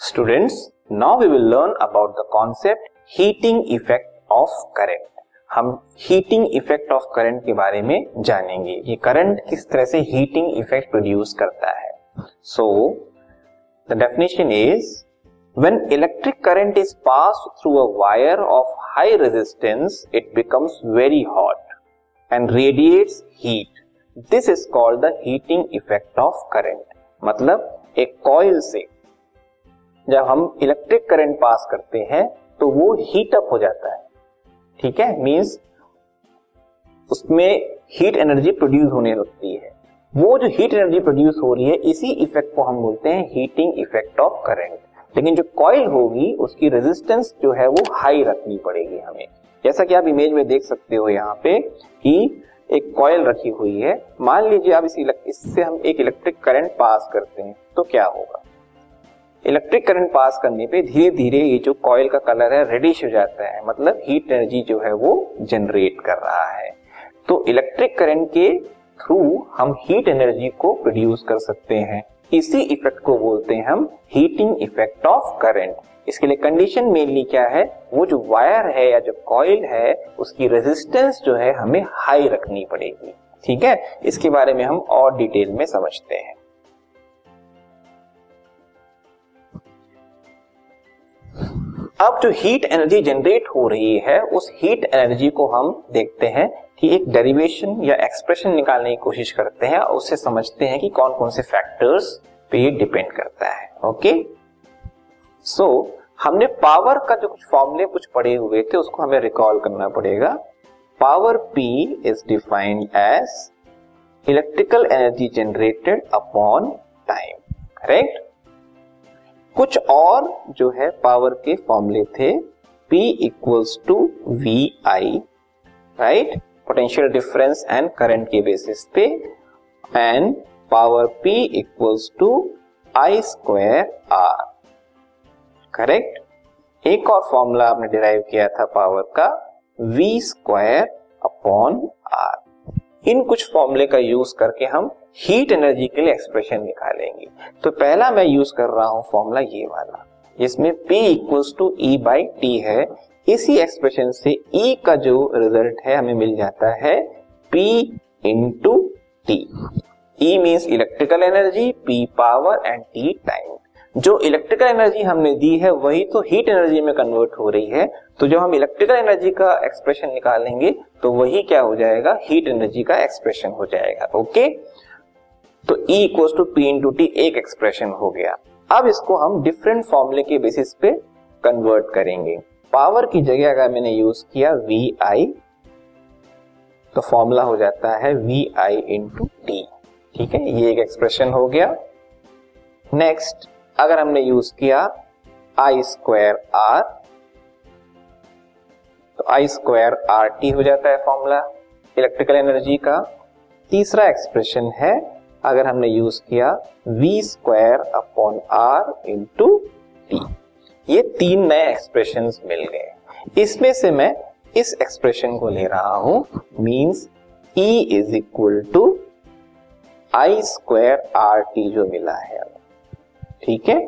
Students now we will learn about the concept heating effect of current हम heating effect of current के बारे में जानेंगे। ये करंट किस तरह से हीटिंग इफ़ेक्ट प्रोड्यूस करता है? So the definition is when electric current is pass through a wire of high resistance it becomes very hot and radiates heat this is called the heating effect of current मतलब एक coil से जब हम electric current पास करते हैं तो वो heat up हो जाता है। ठीक है? मींस उसमें हीट एनर्जी प्रोड्यूस होने लगती है। वो जो हीट एनर्जी प्रोड्यूस हो रही है, इसी इफ़ेक्ट को हम बोलते हैं हीटिंग इफ़ेक्ट ऑफ़ करंट लेकिन जो कॉइल होगी, उसकी रेजिस्टेंस जो है, वो हाई रखनी पड़ेगी हमें। जैसा कि आप इमेज में देख सकते हो यहाँ पे कि एक कॉयल रखी हुई है। मान लीजिए आप इस इससे हम एक इलेक्ट्रिक करंट पास करते हैं तो क्या होगा? इलेक्ट्रिक करंट पास करने पे धीरे धीरे ये जो कॉइल का कलर है रेडिश हो जाता है। मतलब हीट एनर्जी जो है वो जनरेट कर रहा है। तो इलेक्ट्रिक करंट के थ्रू हम हीट एनर्जी को प्रोड्यूस कर सकते हैं। इसी इफ़ेक्ट को बोलते हैं हम हीटिंग इफ़ेक्ट ऑफ़ करंट इसके लिए कंडीशन मेनली क्या है? वो जो वायर है या जो कॉइल है, उसकी रेजिस्टेंस जो है हमें हाई रखनी पड़ेगी। ठीक है? इसके बारे में हम और डिटेल में समझते हैं। अब जो हीट एनर्जी जनरेट हो रही है उस हीट एनर्जी को हम देखते हैं कि एक डेरिवेशन या एक्सप्रेशन निकालने की कोशिश करते हैं और उससे समझते हैं कि कौन कौन से फैक्टर्स पे डिपेंड करता है ओके सो so, हमने पावर का जो कुछ फॉर्मूले कुछ पढ़े हुए थे उसको हमें रिकॉल करना पड़ेगा। Power P is defined as electrical energy generated upon time correct कुछ और जो है पावर के फॉर्मूले थे, P equals to V I right potential difference and current के बेसिस पे and power P equals to I square R correct एक और फॉर्मूला आपने डिराइव किया था पावर का, V स्क्वायर अपॉन आर इन कुछ फॉर्मूले का यूज़ करके हम हीट एनर्जी के लिए एक्सप्रेशन निकालेंगे। तो पहला मैं यूज़ कर रहा हूँ फॉर्मूला ये वाला। जिसमें P equals to E by T है। इसी एक्सप्रेशन से E का जो रिज़ल्ट है, हमें मिल जाता है P into T E means electrical energy P power and T time जो इलेक्ट्रिकल एनर्जी हमने दी है, वही तो हीट एनर्जी में कन्वर्ट हो रही है। तो जब हम इलेक्ट्रिकल एनर्जी का एक्सप्रेशन निकालेंगे तो वही क्या हो जाएगा? हीट एनर्जी का एक्सप्रेशन हो जाएगा ओके तो E equal to P into T एक एक्सप्रेशन हो गया। अब इसको हम डिफरेंट फॉर्मूले के बेसिस पे कन्वर्ट करेंगे। पावर की जगह अगर मैंने यूज़ किया वी आई तो फॉर्मूला हो जाता है वी आई इंटू टी ठीक है? ये एक एक्सप्रेशन हो गया। नेक्स्ट अगर हमने यूज़ किया आई स्क्वायर आर तो आई स्क्वायर आर टी हो जाता है फॉर्मूला इलेक्ट्रिकल एनर्जी का। तीसरा एक्सप्रेशन है, अगर हमने यूज़ किया v square upon R into T ये तीन नए एक्सप्रेशन मिल गए। इसमें से मैं इस एक्सप्रेशन को ले रहा हूँ means E is equal to I square R T जो मिला है। ठीक है?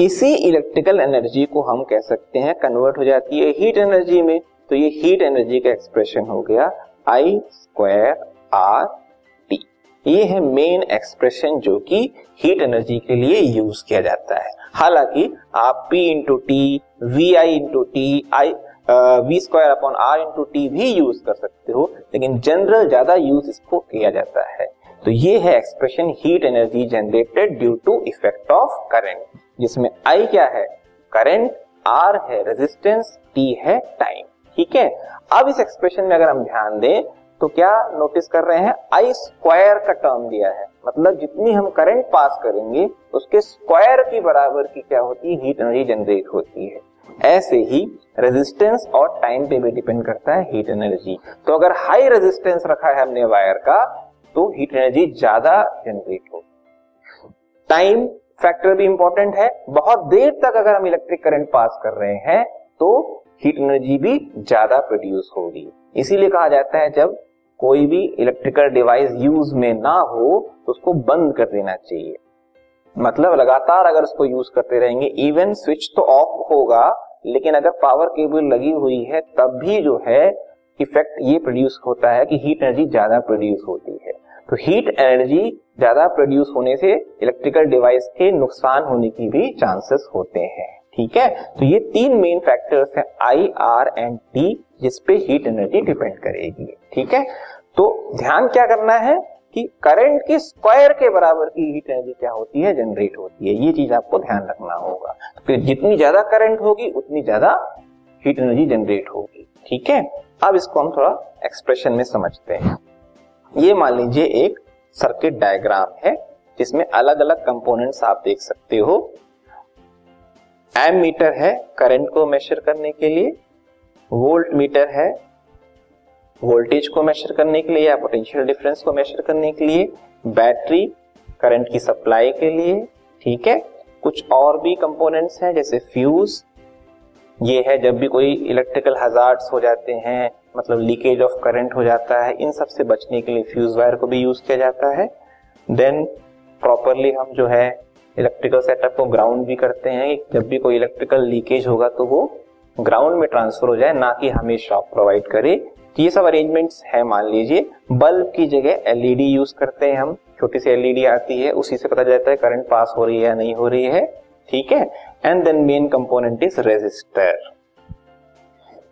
इसी इलेक्ट्रिकल एनर्जी को हम कह सकते हैं कन्वर्ट हो जाती है हीट एनर्जी में। तो ये हीट एनर्जी का एक्सप्रेशन हो गया आई स्क्वायर आर टी ये है मेन एक्सप्रेशन जो कि हीट एनर्जी के लिए यूज़ किया जाता है। हालाँकि आप P into T V I into T I V square upon R into T भी यूज़ कर सकते हो, लेकिन जनरल ज़्यादा यूज़ इसको किया जाता है। तो ये है expression heat energy generated due to effect of current जिसमें आई क्या है? करंट आर है रेजिस्टेंस टी है टाइम ठीक है? अब इस एक्सप्रेशन में अगर हम ध्यान दें तो क्या नोटिस कर रहे हैं? आई स्क्वायर का टर्म दिया है। मतलब जितनी हम करंट पास करेंगे, उसके स्क्वायर की बराबर की क्या होती है? हीट एनर्जी जनरेट होती है। ऐसे ही रेजिस्टेंस और टाइम पे भी डिपेंड करता है हीट एनर्जी तो अगर हाई रेजिस्टेंस रखा है हमने वायर का तो हीट एनर्जी ज़्यादा जनरेट हो टाइम फैक्टर भी इंपॉर्टेंट है। बहुत देर तक अगर हम इलेक्ट्रिक करंट पास कर रहे हैं तो हीट एनर्जी भी ज़्यादा प्रोड्यूस होगी। इसीलिए कहा जाता है, जब कोई भी इलेक्ट्रिकल डिवाइस यूज़ में ना हो तो उसको बंद कर देना चाहिए। मतलब लगातार अगर उसको यूज़ करते रहेंगे इवन स्विच तो ऑफ़ होगा, लेकिन अगर पावर केबल लगी हुई है, तब भी जो है इफ़ेक्ट ये प्रोड्यूस होता है कि हीट एनर्जी ज़्यादा प्रोड्यूस होती है। तो हीट एनर्जी ज़्यादा प्रोड्यूस होने से इलेक्ट्रिकल डिवाइस के नुकसान होने की भी चांसेस होते हैं, ठीक है? तो ये तीन मेन फैक्टर्स हैं आई आर एंड टी जिसपे हीट एनर्जी डिपेंड करेगी, ठीक है? तो ध्यान क्या करना है कि करंट के स्क्वायर के बराबर की हीट एनर्जी क्या होती है? जनरेट होती है, ये चीज़ आपको ध्यान रखना होगा। फिर जितनी ज़्यादा करंट होगी, उतनी ज़्यादा हीट एनर्जी जनरेट होगी, ठीक है? अब इसको हम थोड़ा एक्सप्रेशन में समझते हैं। ये मान लीजिए एक सर्किट डायग्राम है, जिसमें अलग अलग कंपोनेंट्स आप देख सकते हो। एम मीटर है करंट को मेजर करने के लिए वोल्ट मीटर है वोल्टेज को मेजर करने के लिए या पोटेंशियल डिफरेंस को मेजर करने के लिए बैटरी करंट की सप्लाई के लिए, ठीक है? कुछ और भी कंपोनेंट्स हैं, जैसे फ्यूज ये है जब भी कोई इलेक्ट्रिकल हजार्ड्स हो जाते हैं मतलब लीकेज ऑफ़ करंट हो जाता है, इन सबसे बचने के लिए फ्यूज वायर को भी यूज़ किया जाता है। देन प्रॉपरली हम जो है इलेक्ट्रिकल सेटअप को ग्राउंड भी करते हैं। जब भी कोई इलेक्ट्रिकल लीकेज होगा तो वो ग्राउंड में ट्रांसफ़र हो जाए, ना कि हमें शॉक प्रोवाइड करे। तो ये सब अरेंजमेंट्स है, मान लीजिए। बल्ब की जगह एलईडी यूज़ करते हैं हम। छोटी सी एलईडी आती है, उसी से पता चलता है करंट पास हो रही है या नहीं हो रही है। ठीक है? And then main component is resistor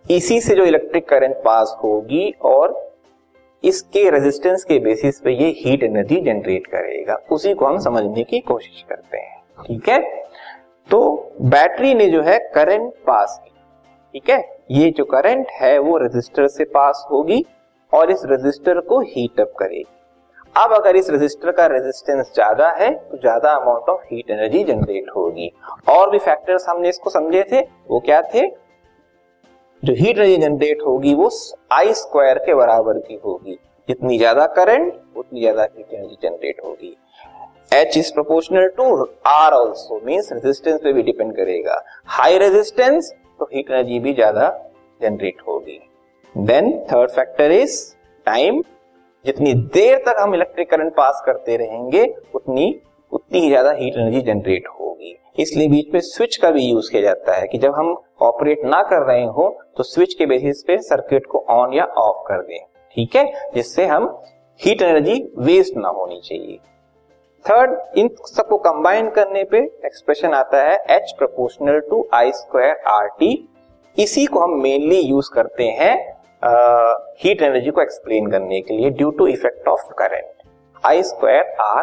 इसी से जो इलेक्ट्रिक करंट पास होगी और इसके रेजिस्टेंस के बेसिस पे ये हीट एनर्जी जनरेट करेगा। उसी को हम समझने की कोशिश करते हैं, ठीक है? तो बैटरी ने जो है करंट पास की ठीक है? ये जो करंट है वो रेजिस्टर से पास होगी और इस रेजिस्टर को हीट अप करेगी। अब अगर इस रेजिस्टर का रेजिस्टेंस ज़्यादा है तो ज़्यादा amount of heat energy generate होगी। और भी फैक्टर्स हमने इसको समझे थे, वो क्या थे? जो हीट एनर्जी जनरेट होगी, वो आई स्क्वायर के बराबर की होगी। जितनी ज़्यादा करंट उतनी ज़्यादा हीट एनर्जी जनरेट होगी। H is proportional to R also means resistance पे भी डिपेंड करेगा। हाई रेजिस्टेंस तो हीट एनर्जी भी ज़्यादा जनरेट होगी। Then third factor is time जितनी देर तक हम इलेक्ट्रिक करंट पास करते रहेंगे, उतनी उतनी ही ज़्यादा हीट एनर्जी जनरेट होगी। इसलिए बीच में स्विच का भी यूज़ किया जाता है कि जब हम ऑपरेट ना कर रहे हो तो स्विच के बेसिस पे सर्किट को ऑन या ऑफ़ कर दें ठीक है? जिससे हम हीट एनर्जी वेस्ट ना होनी चाहिए। थर्ड इन सबको कंबाइन करने पे एक्सप्रेशन आता है H proportional to I square R T इसी को हम मेनली यूज़ करते हैं हीट uh, एनर्जी को एक्सप्लेन करने के लिए due to effect of current I square R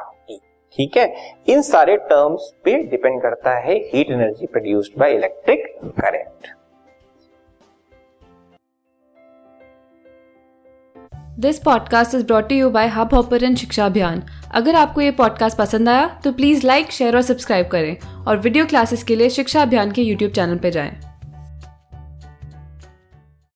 ठीक है? इन सारे टर्म्स पे डिपेंड करता है heat energy produced by electric current this podcast is brought you by Hubhopper Shiksha Abhiyan अगर आपको ये पॉडकास्ट पसंद आया तो प्लीज़ लाइक शेयर और सब्सक्राइब करें और वीडियो क्लासेस के लिए शिक्षा अभियान के यूट्यूब चैनल पर जाएँ।